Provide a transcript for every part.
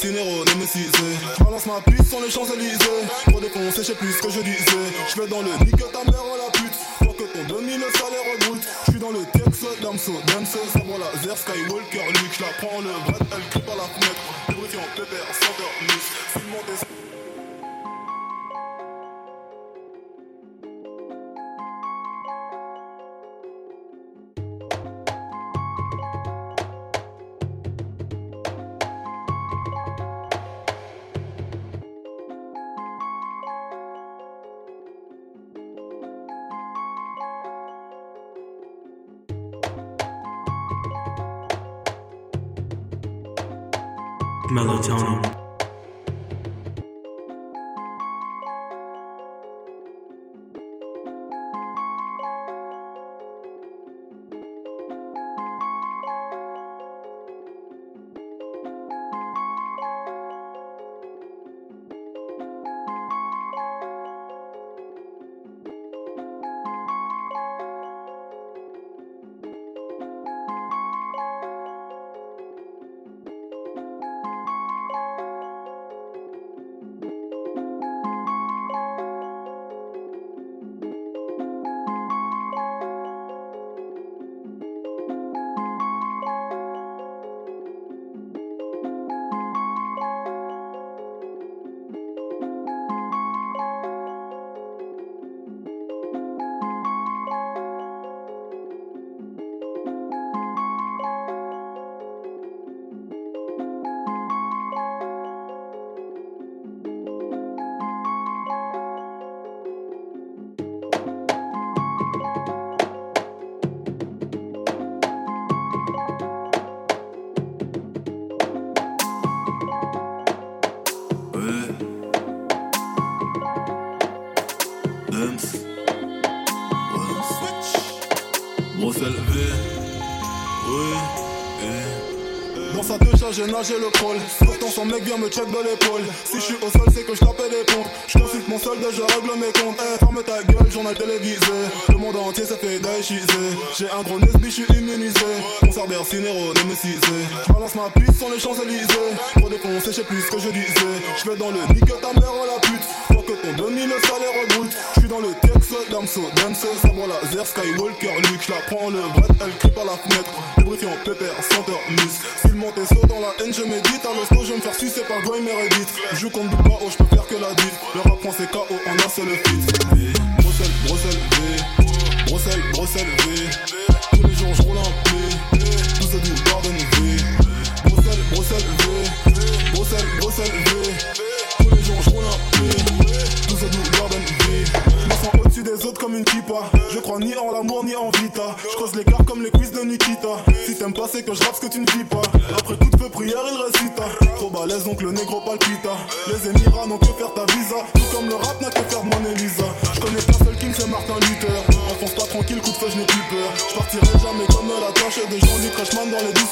Bercy, Nero, némécisé. Balance ma piste sur les Champs-Élysées. Pour défoncer, je sais plus ce que je disais. Je vais dans le nique MellowToneIn. Eh. Dans sa deux j'ai nagé le crawl. Pourtant son mec vient me check de l'épaule. Si je suis au sol, c'est que je tapais des pompes. Je consulte mon solde, je règle mes comptes. Eh, ferme ta gueule, journal télévisé. Le monde entier s'est fait daïchiser. J'ai un gros nesbi, je suis immunisé. Concert Bercy, Nero, némécisé. Balance ma piste sur les Champs-Élysées. Pour défoncer, je sais plus ce que je disais. Je vais dans le nique ta mère, oh la pute. Faut que ton demi le salaire regoute. Je suis dans le texte, Damso, Damso, sabre laser, Skywalker, Luke. Je la prends le bras, elle crie par la fenêtre. Débriefant pépère, senteur, mus. Filmant tes sauts dans la haine, je médite. À l'hosto, je me faire sucer par Goy Meredith. Je compte du pas, oh, je peux faire que la diff. Le rap français KO en un seul. V, Bruxelles, Bruxelles, V. Bruxelles, Bruxelles, V. Tous les jours, je roule un P. Tout ça du Garden V. Bruxelles, Bruxelles, V. Bruxelles, Bruxelles, V. comme une. Je crois ni en l'amour ni en vita. Je creuse l'écart comme les quiz de Nikita. Si t'aimes pas, c'est que je rappe ce que tu ne vis pas. Après coup de feu, prière, il récita. Trop balèze, donc le négro palpita. Les Émirats n'ont que faire ta visa. Tout comme le rap n'a que faire mon Elisa. Je connais pas seul king, c'est Martin Luther. Enfonce pas tranquille, coup de feu, je n'ai plus peur. Je partirai jamais comme la tâche de Jean-Luc Reichmann dans les 12 coups de 12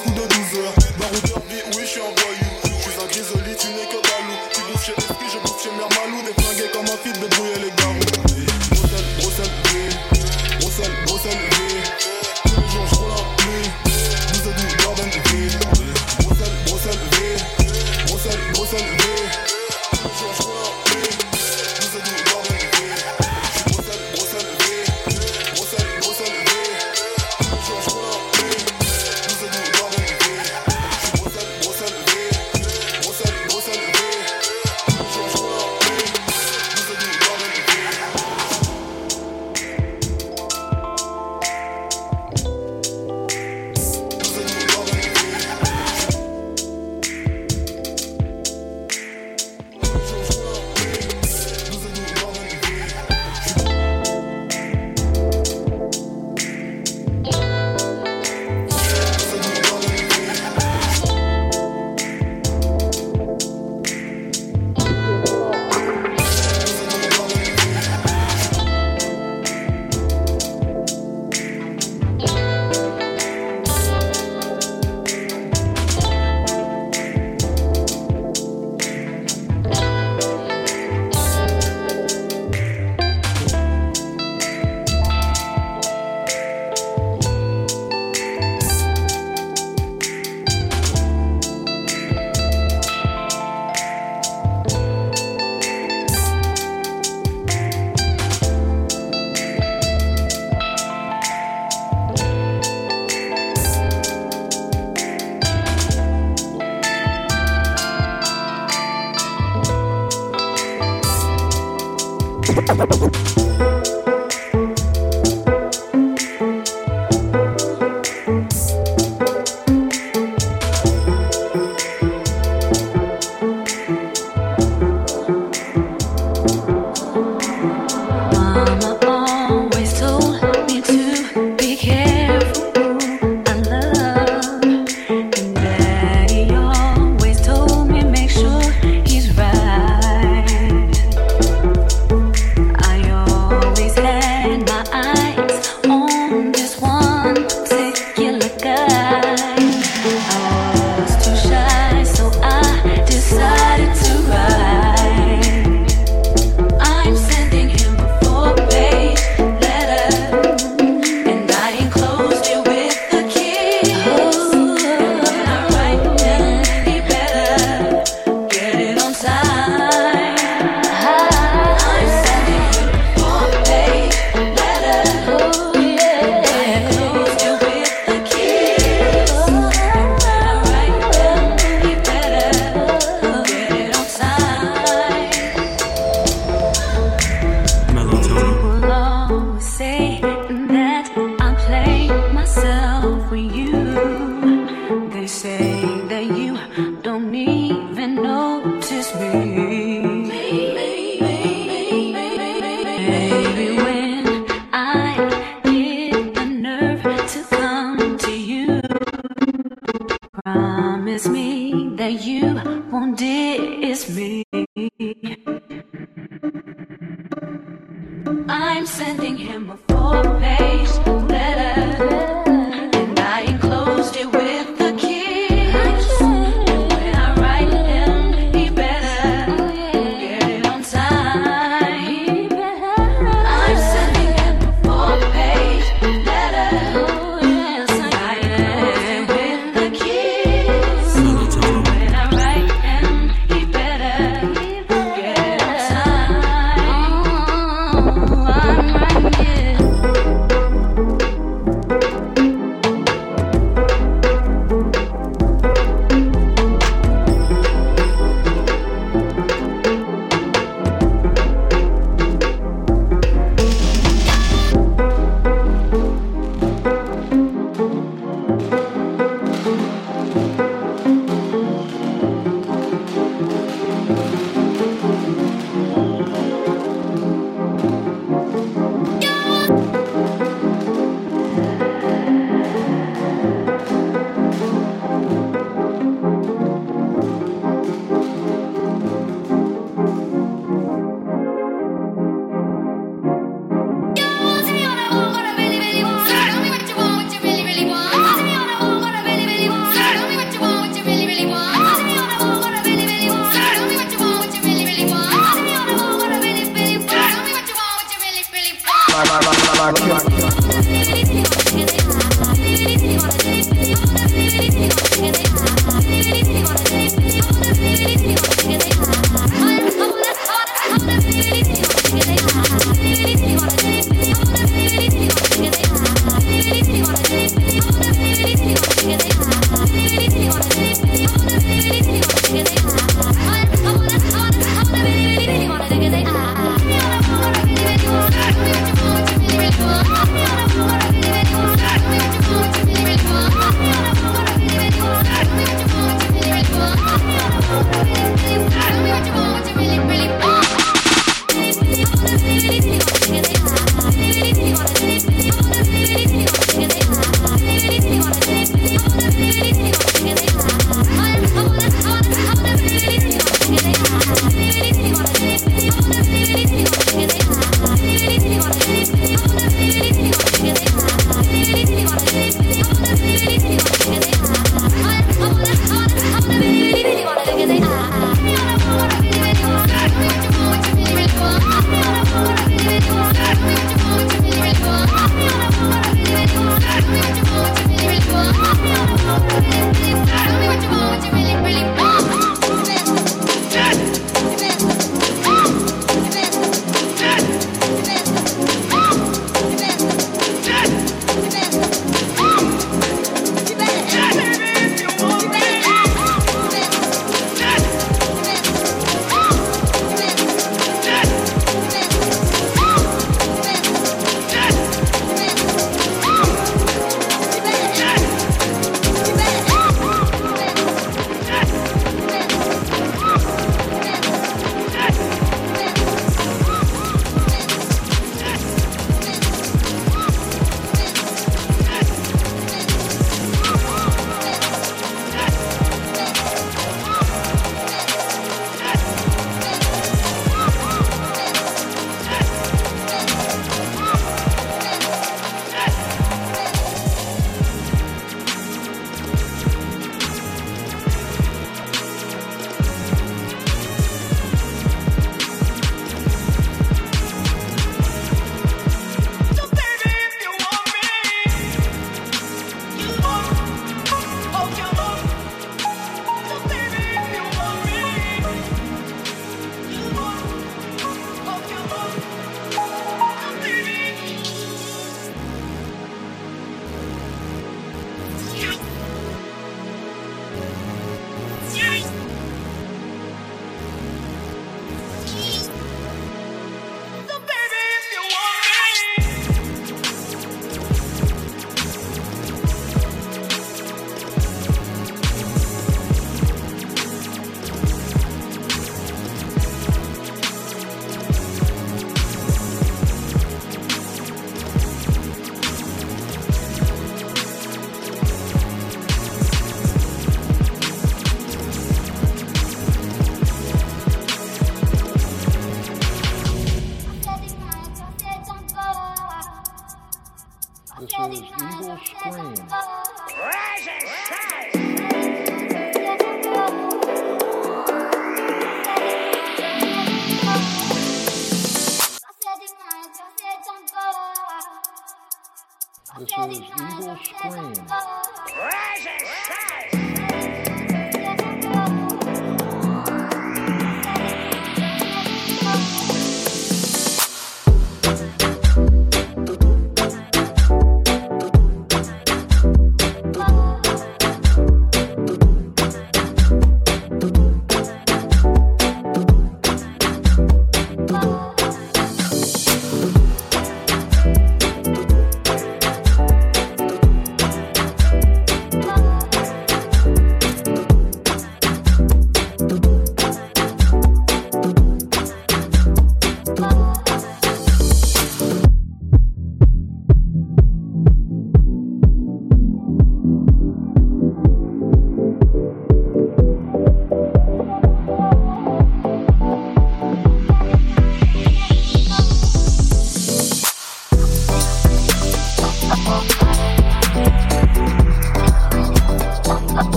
Música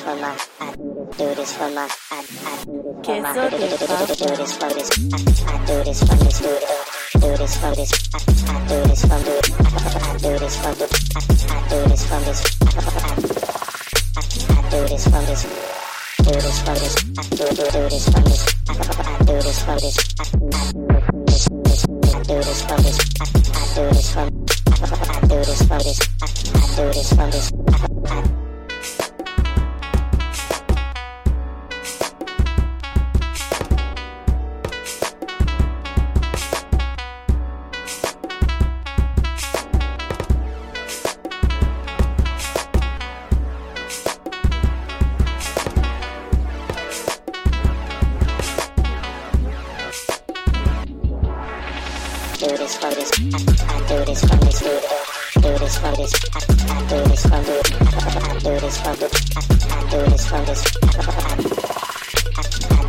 this for my I do this for my I I do this for my do this for this I I do this for this do do this for this I I do this for do I do this for do I I do this for this I I do this for this do this for this I do do do this for this I I do this for this I do this I do this for this I I do this for I do this for this I I do this for this I I this this. I, do this for do. I, do this for do. I, do this for this. I,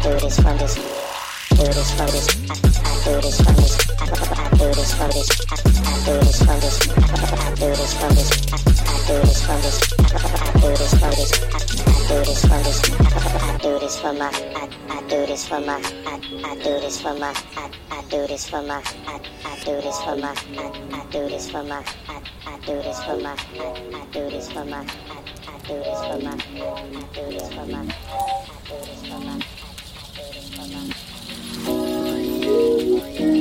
do this for this. Do this for this. I, do this for this. I, do this for this. I, do this for this. I, do this for this. I, do this for this. I, do this for this. I, do this for this. I, do this for my. I, I do this for my. I, I do this for my. I, I do this for my. I, do this do this I do this for my. I, I do this for my. I, I do this for my. I, I do this for my. I, do this for my. I, I do this for my.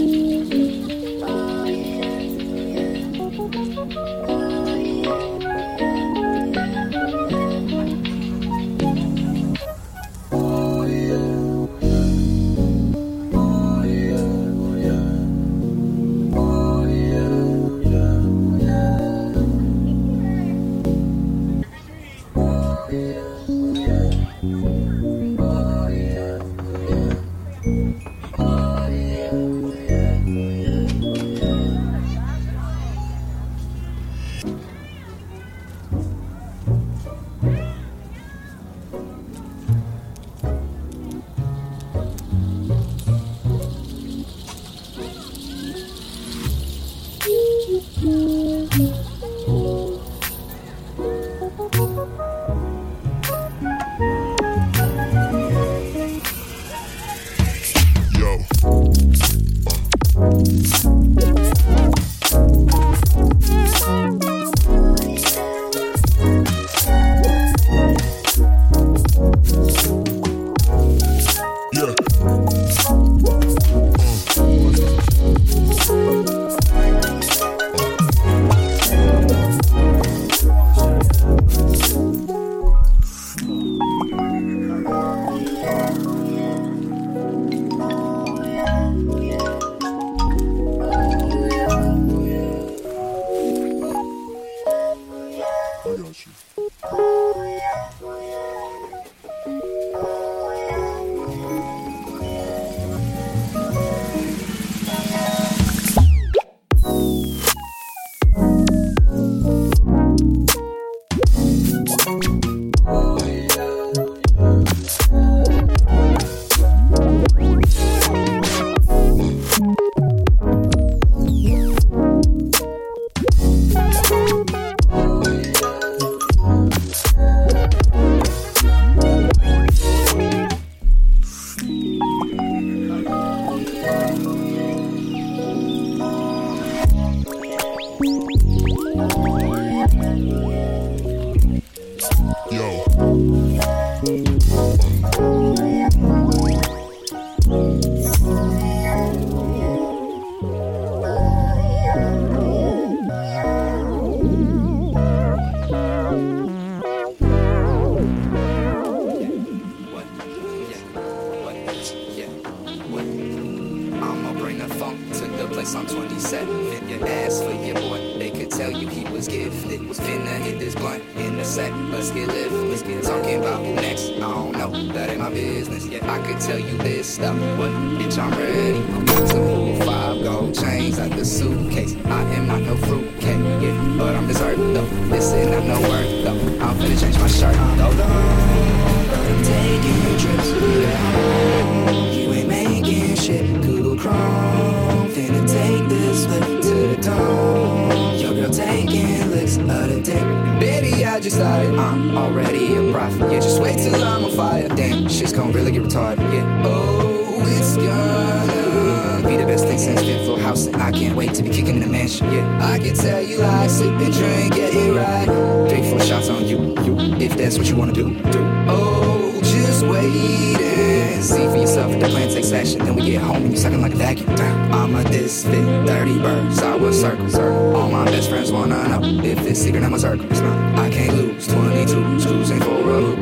Damn, shit's gon' really get retarded. Yeah. Oh, it's gonna be the best thing since Fifth Floor House. And I can't wait to be kicking in the mansion. Yeah, I can tell you like sip and drink, get it right. Three, four shots on you, you. If that's what you wanna do, do. Oh, just wait see for yourself. The plan takes action, then we get home and you sucking like a vacuum. I'm a this fit, 30 birds. I was circle, circle. All my best friends wanna know if it's secret, I'm a not. I can't lose 22, cruising for a loop.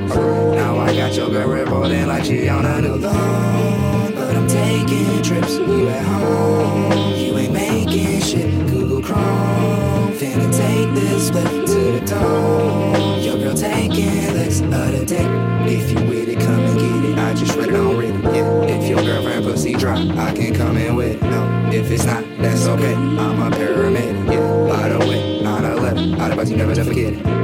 Now I got your girl revolving like she on a new alone, but I'm taking trips. You at home, you ain't making shit. Google Chrome, finna take this flip to the dome. Your girl taking licks of the dick. If you with it, come and get it. I just read it on Reddit. Yeah, if your girlfriend pussy dry, I can come in with it. No, if it's not, that's okay. I'm a paramedic. Yeah, by the way, 9/11. I'd about you never to forget it.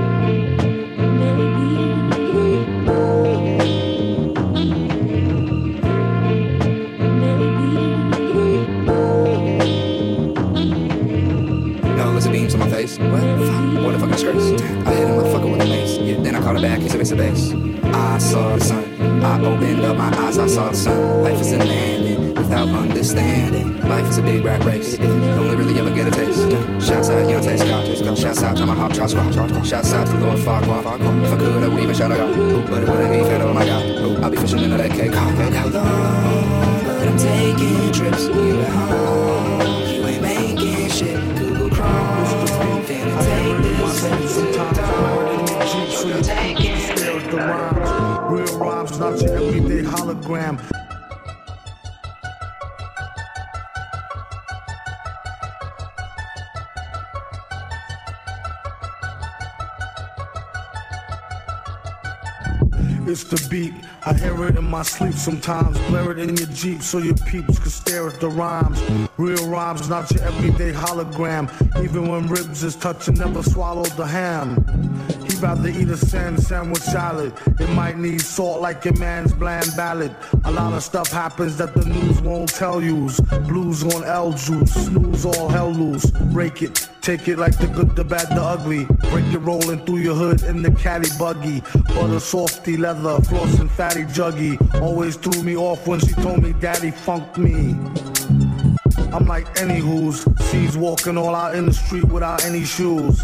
I hear it in my sleep sometimes. Blare it in your Jeep so your peeps can stare at the rhymes. Real rhymes, not your everyday hologram. Even when ribs is touching, never swallow the ham. He'd rather eat a sand sandwich salad. It might need salt like your man's bland ballad. A lot of stuff happens that the news won't tell yous. Blues on L juice, snooze all hell loose. Break it, take it like the good, the bad, the ugly. Break it rolling through your hood in the caddy buggy. Butter softy leather, floss and fatty juggy. Always threw me off when she told me daddy funked me. I'm like any who's sees walking all out in the street without any shoes.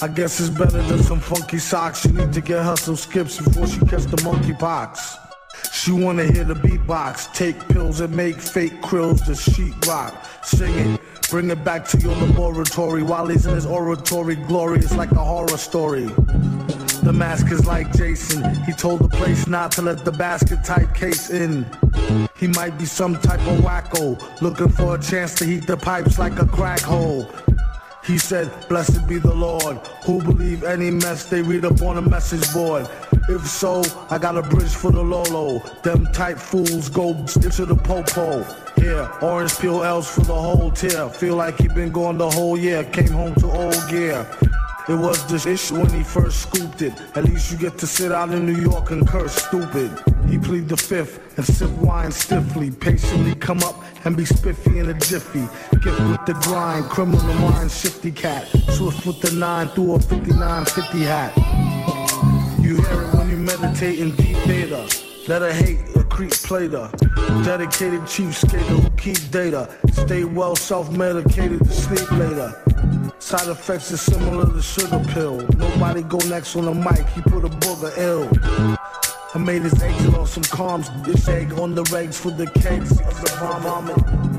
I guess it's better than some funky socks. She need to get her some skips before she catch the monkey pox. She wanna hear the beatbox, take pills and make fake krills to sheetrock. Sing it, bring it back to your laboratory while he's in his oratory. Glorious like a horror story. The mask is like Jason. He told the place not to let the basket type case in. He might be some type of wacko, looking for a chance to heat the pipes like a crack hole. He said, Blessed be the Lord, who believe any mess they read up on a message board. If so, I got a bridge for the Lolo. Them type fools go stick to the popo. Here, orange peel L's for the whole tier. Feel like he been gone the whole year. Came home to old gear. It was the issue when he first scooped it. At least you get to sit out in New York and curse stupid. He plead the fifth and sip wine stiffly. Patiently come up and be spiffy in a jiffy. Gift with the grind, criminal mind, shifty cat. Swift with the nine through a 59 50 hat. You hear it in deep theta. Let her hate a creep plater. Dedicated chief skater who keep data. Stay well self-medicated to sleep later. Side effects is similar to sugar pill. Nobody go next on the mic, he put a booger ill. I made his exit on some calms. This egg on the regs for the cakes of the vomit.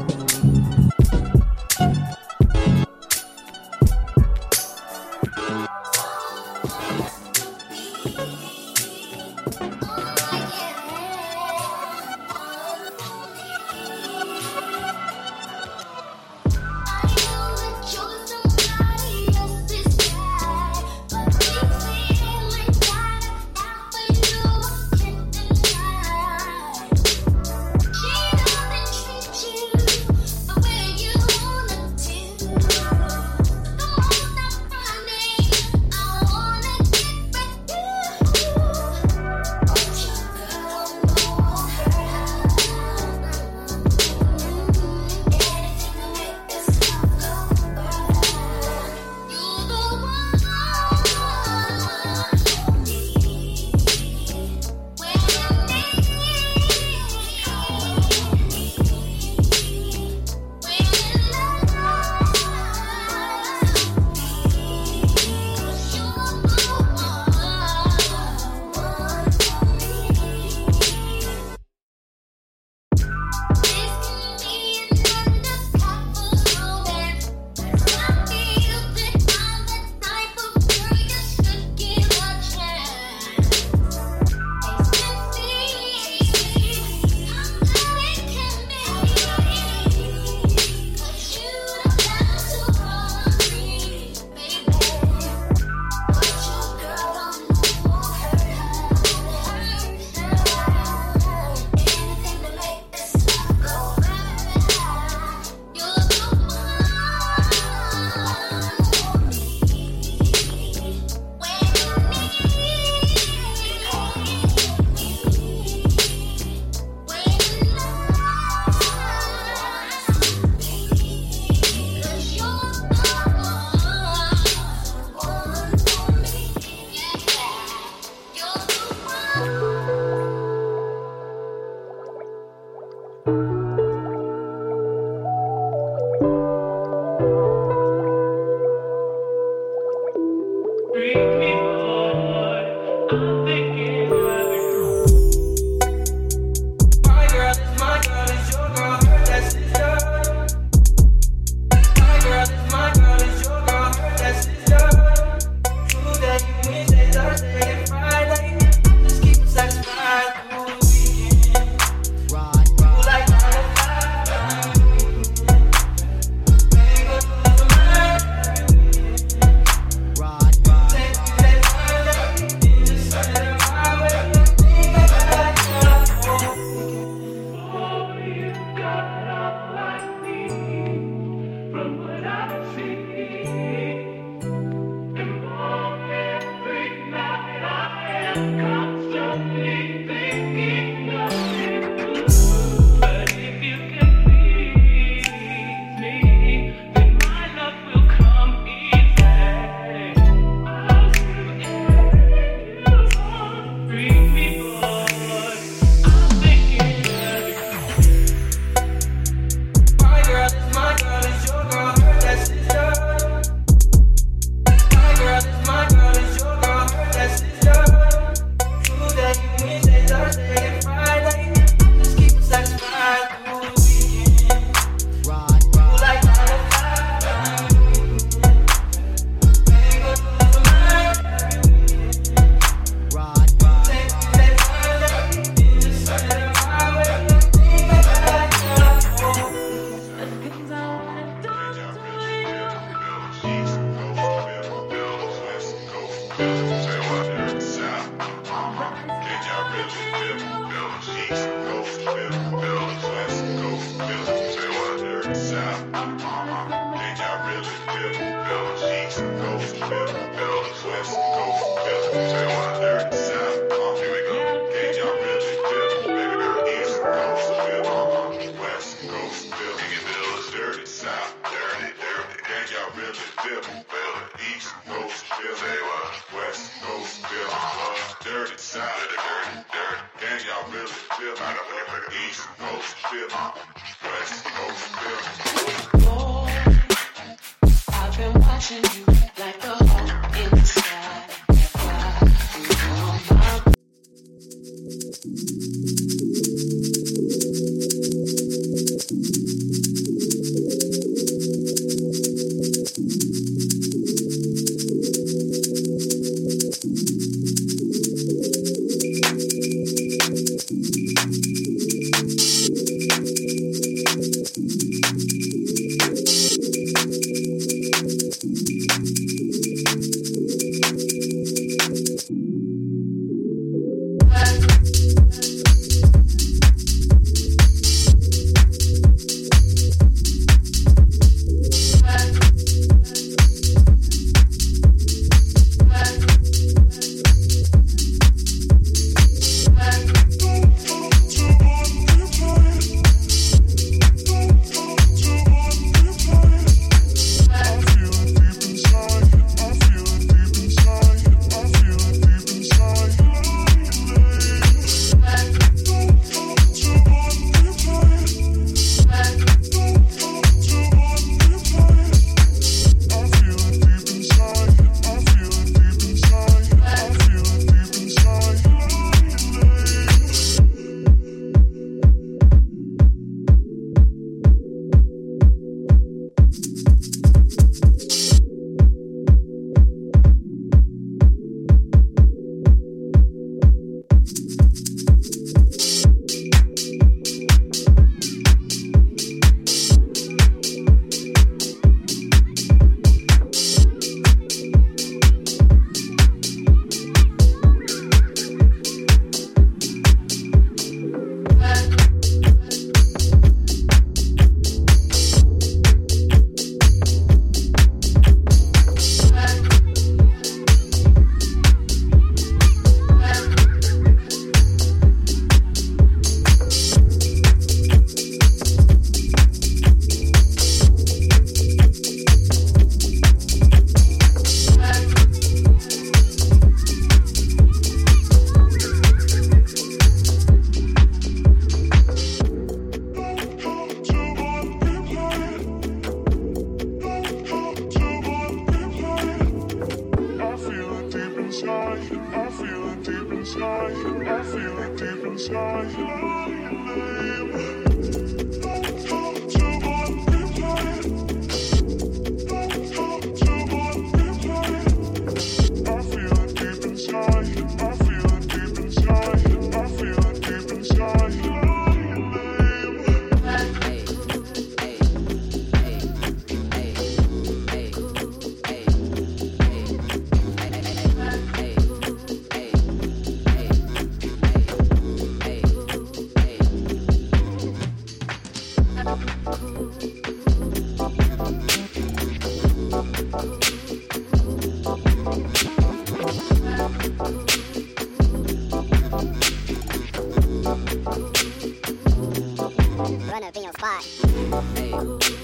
Run up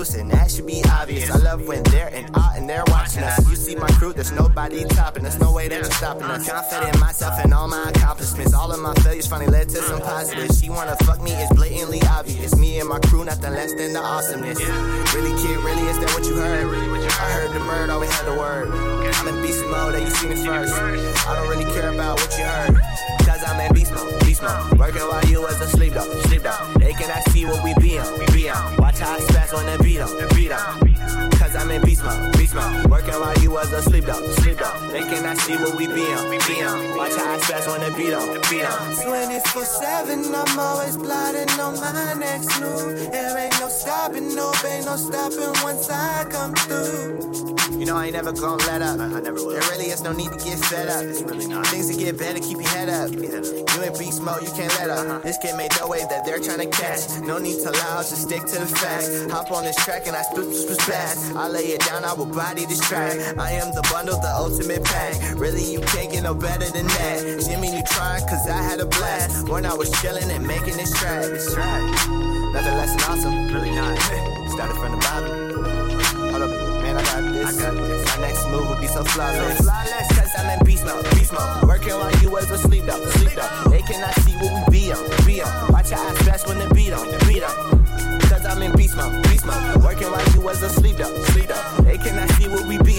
and that should be obvious. I love when they're in awe and they're watching us. You see my crew, there's nobody topping us. No way that you're stopping us. Confident in myself and all my accomplishments. All of my failures finally led to some positives. She wanna fuck me, it's blatantly obvious. Me and my crew, nothing less than the awesomeness. Really, kid, really, is that what you heard? I heard the bird, always had the word. I'm in beast mode, and you seen it first. I don't really care about what you heard. I'm in beast mode, beast mode. Working while you was asleep though, sleep though. They cannot see what we be on, we be on. Watch how I spaz on the beat on, beat on. Cause I'm in beast mode, beast mode. Working while you was asleep though, sleep though. They cannot see what we be on, we be on. Watch how I spaz when the beat on, the beat on. 24 7, I'm always plotting on my next move. There ain't no stopping, no pain, no stopping once I come through. You know I ain't never gonna let up. I, never will. There really is no need to get fed up. It's really not. Things to get better, keep your head up. You in beast mode, you can't let up. Uh-huh. This kid made the way that they're trying to catch. No need to lie, just stick to the facts. Hop on this track and I spook this fast. I lay it down, I will body this track. I am the bundle, the ultimate pack. Really, you can't get no better than that. Jimmy, you trying, cause I had a blast. When I was chilling and making this track. This track. Nothing less than awesome. Really not. Started from the bottom. Hold up, man, I got this. I got this. My next move will be so flawless. So flawless, cause I'm in beast mode, beast mode. Working while you was asleep though, sleep though. They cannot see what we be on, be on. Watch how I splash when the beat on, beat on. Cause I'm in beast mode, beast mode. Working while you was asleep though, sleep I see what we be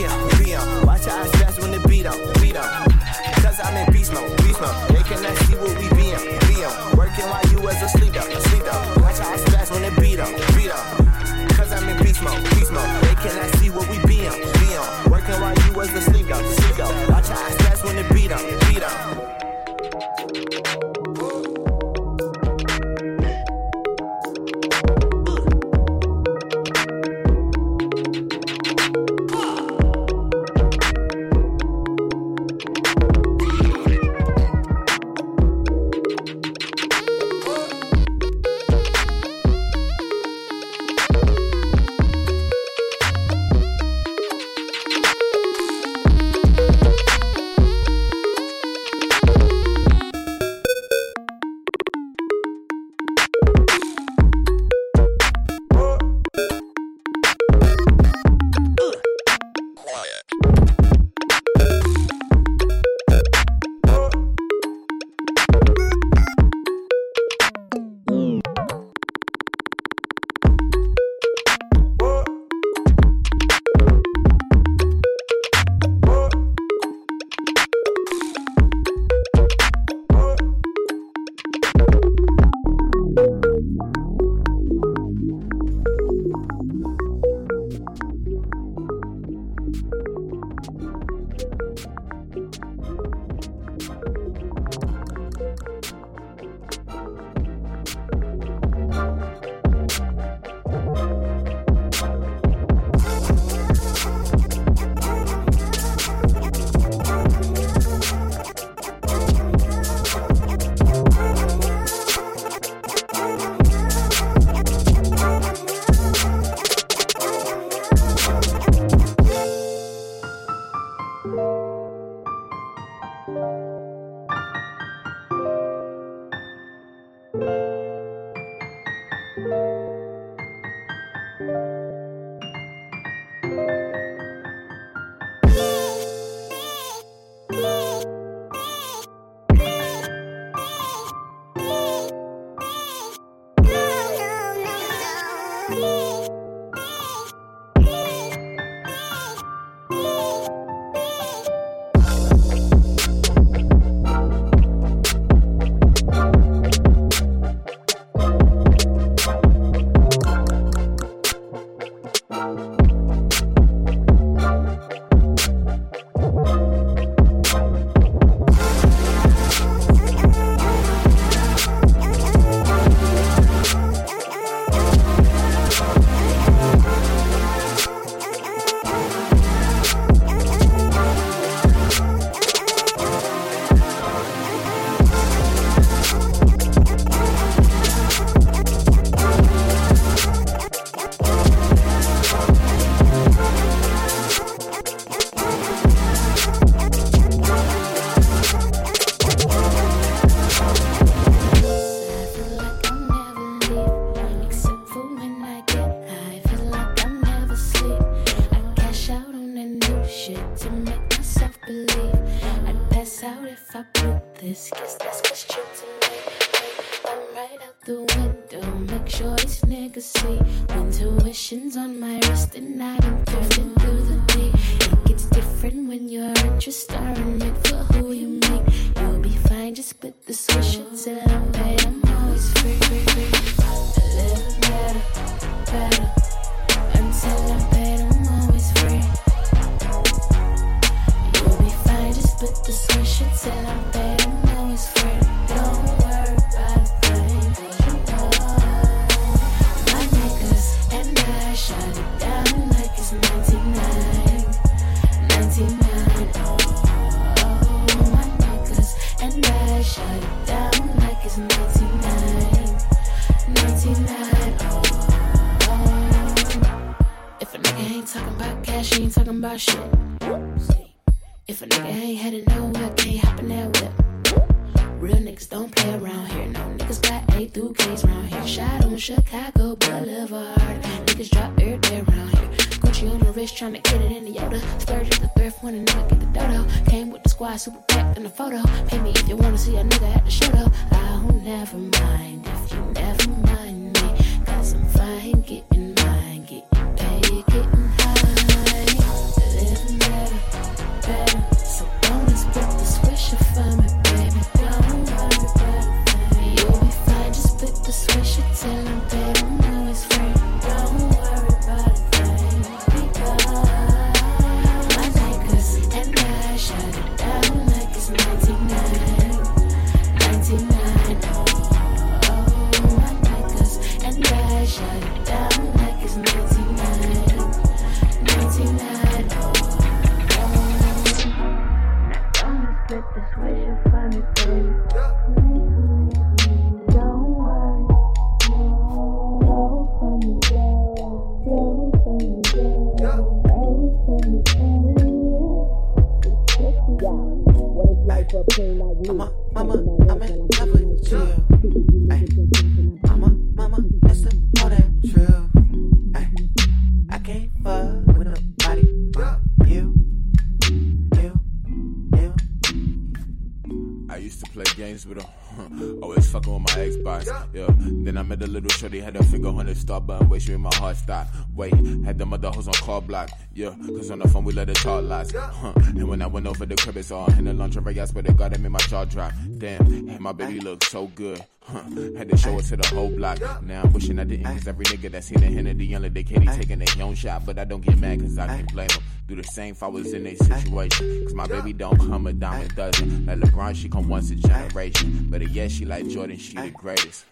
used to play games with her. Always fucking with my Xbox. Yeah. Then I met a little shorty, had her finger on the start button. Wait, she made my heart stop. Wait, had them other hoes on call block. Yeah, cause on the phone we let her talk lots. Huh. And when I went over the crib, it's all in the lingerie. I swear to God, it made my jaw drop. Damn, and my baby looked so good. Huh. Had to show it to the whole block. Now I'm wishing I didn't, cause every nigga that seen a the young lady Katie taking their own shot. But I don't get mad, cause I can't blame them. Do the same if I was in a situation. Cause my baby don't come a dime a dozen. Like LeBron, she come once a generation. But yeah, she like Jordan, she the greatest.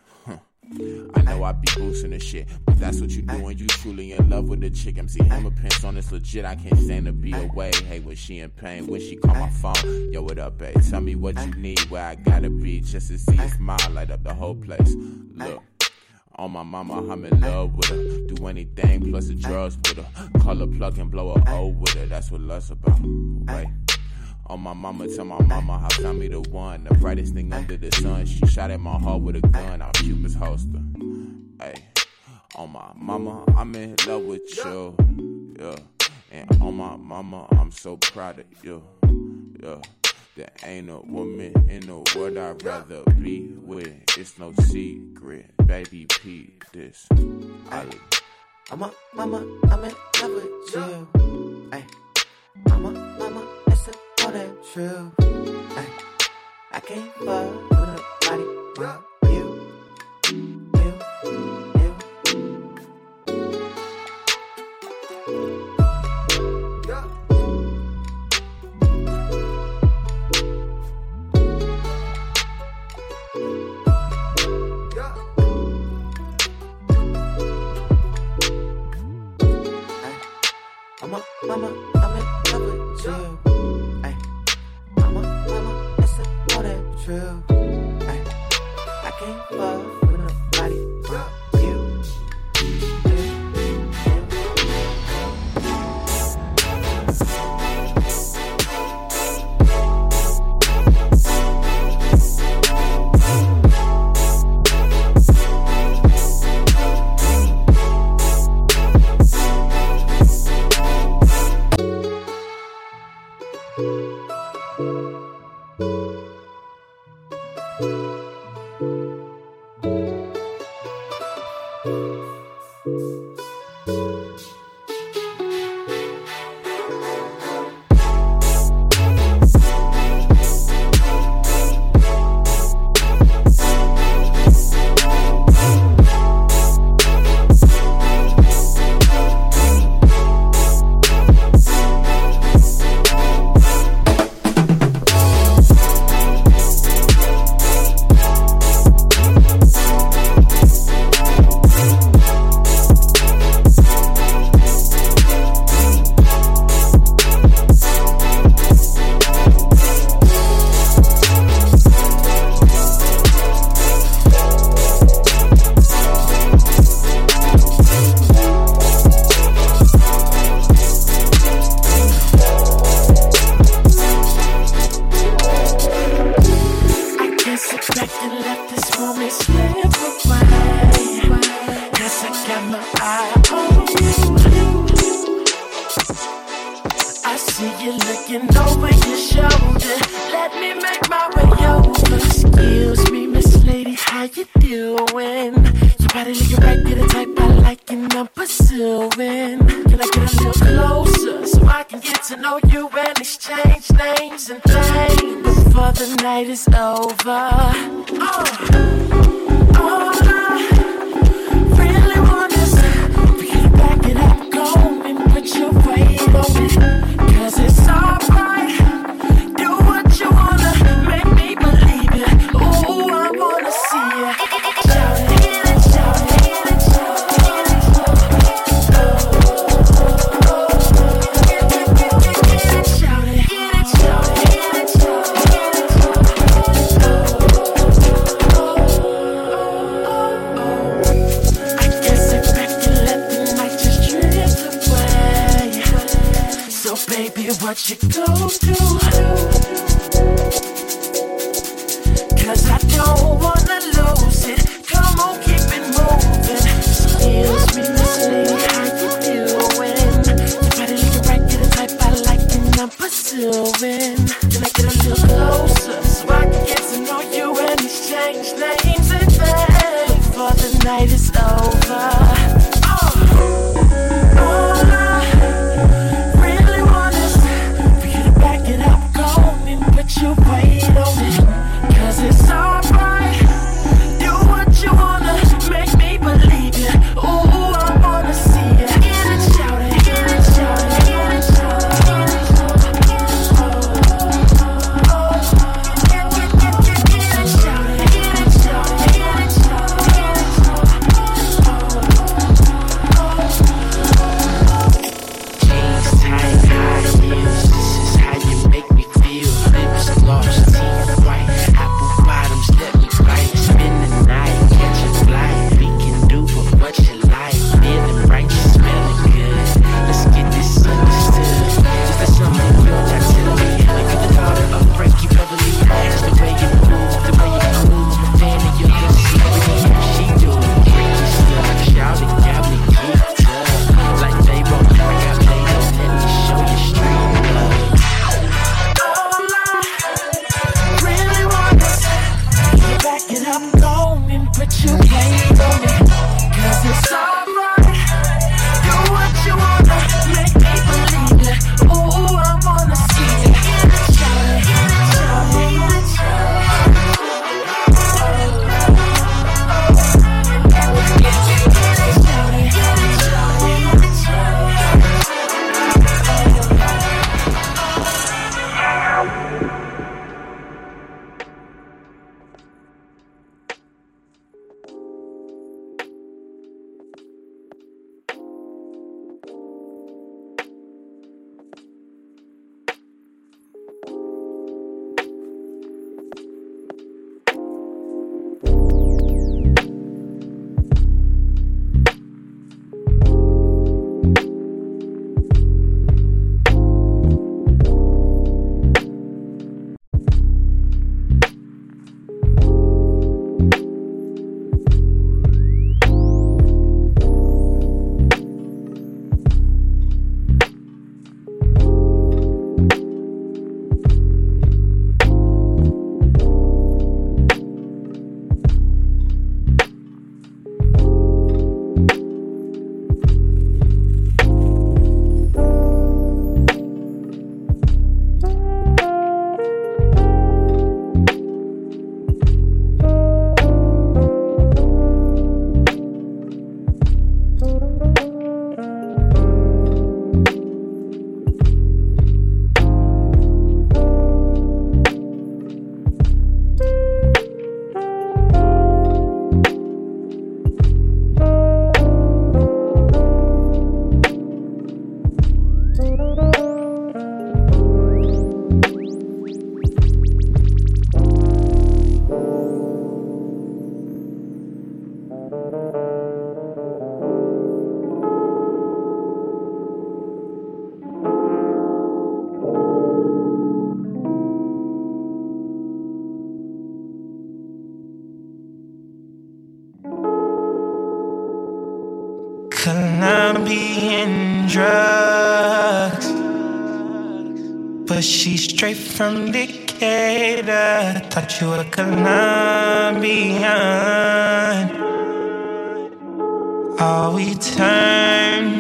I know I be boosting the shit, but that's what you do when you truly in love with a chick. MC Hammer pants on this legit. I can't stand to be away. Hey, when she in pain, when she call my phone, yo, what up, babe? Tell me what you need, where I gotta be, just to see a smile light up the whole place. Look. On my mama, I'm in love with her. Do anything plus the drugs with her. Call her plug and blow her O with her. That's what love's about. Wait. On my mama, tell my mama how found me the one. The brightest thing under the sun. She shot at my heart with a gun. I'll shoot Holster. Hey, on my mama, I'm in love with you. Yeah. And on my mama, I'm so proud of you. Yeah. There ain't a woman in the world I'd rather be with. It's no secret, baby P. This. I, I'm a mama, I'm in love with you. Ay, I'm a mama know that true. Ay, I can't fuck with nobody but you. You, you. Yeah. Yeah. I'm a, I'm a, I'm in love with you. true. I, I can't love. Straight from Decatur. Thought you were Colombian. Are we turning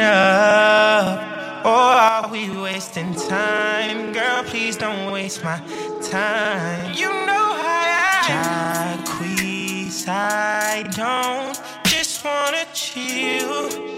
up? Or are we wasting time? Girl, please don't waste my time. You know how I Jacquees, I don't just wanna chill.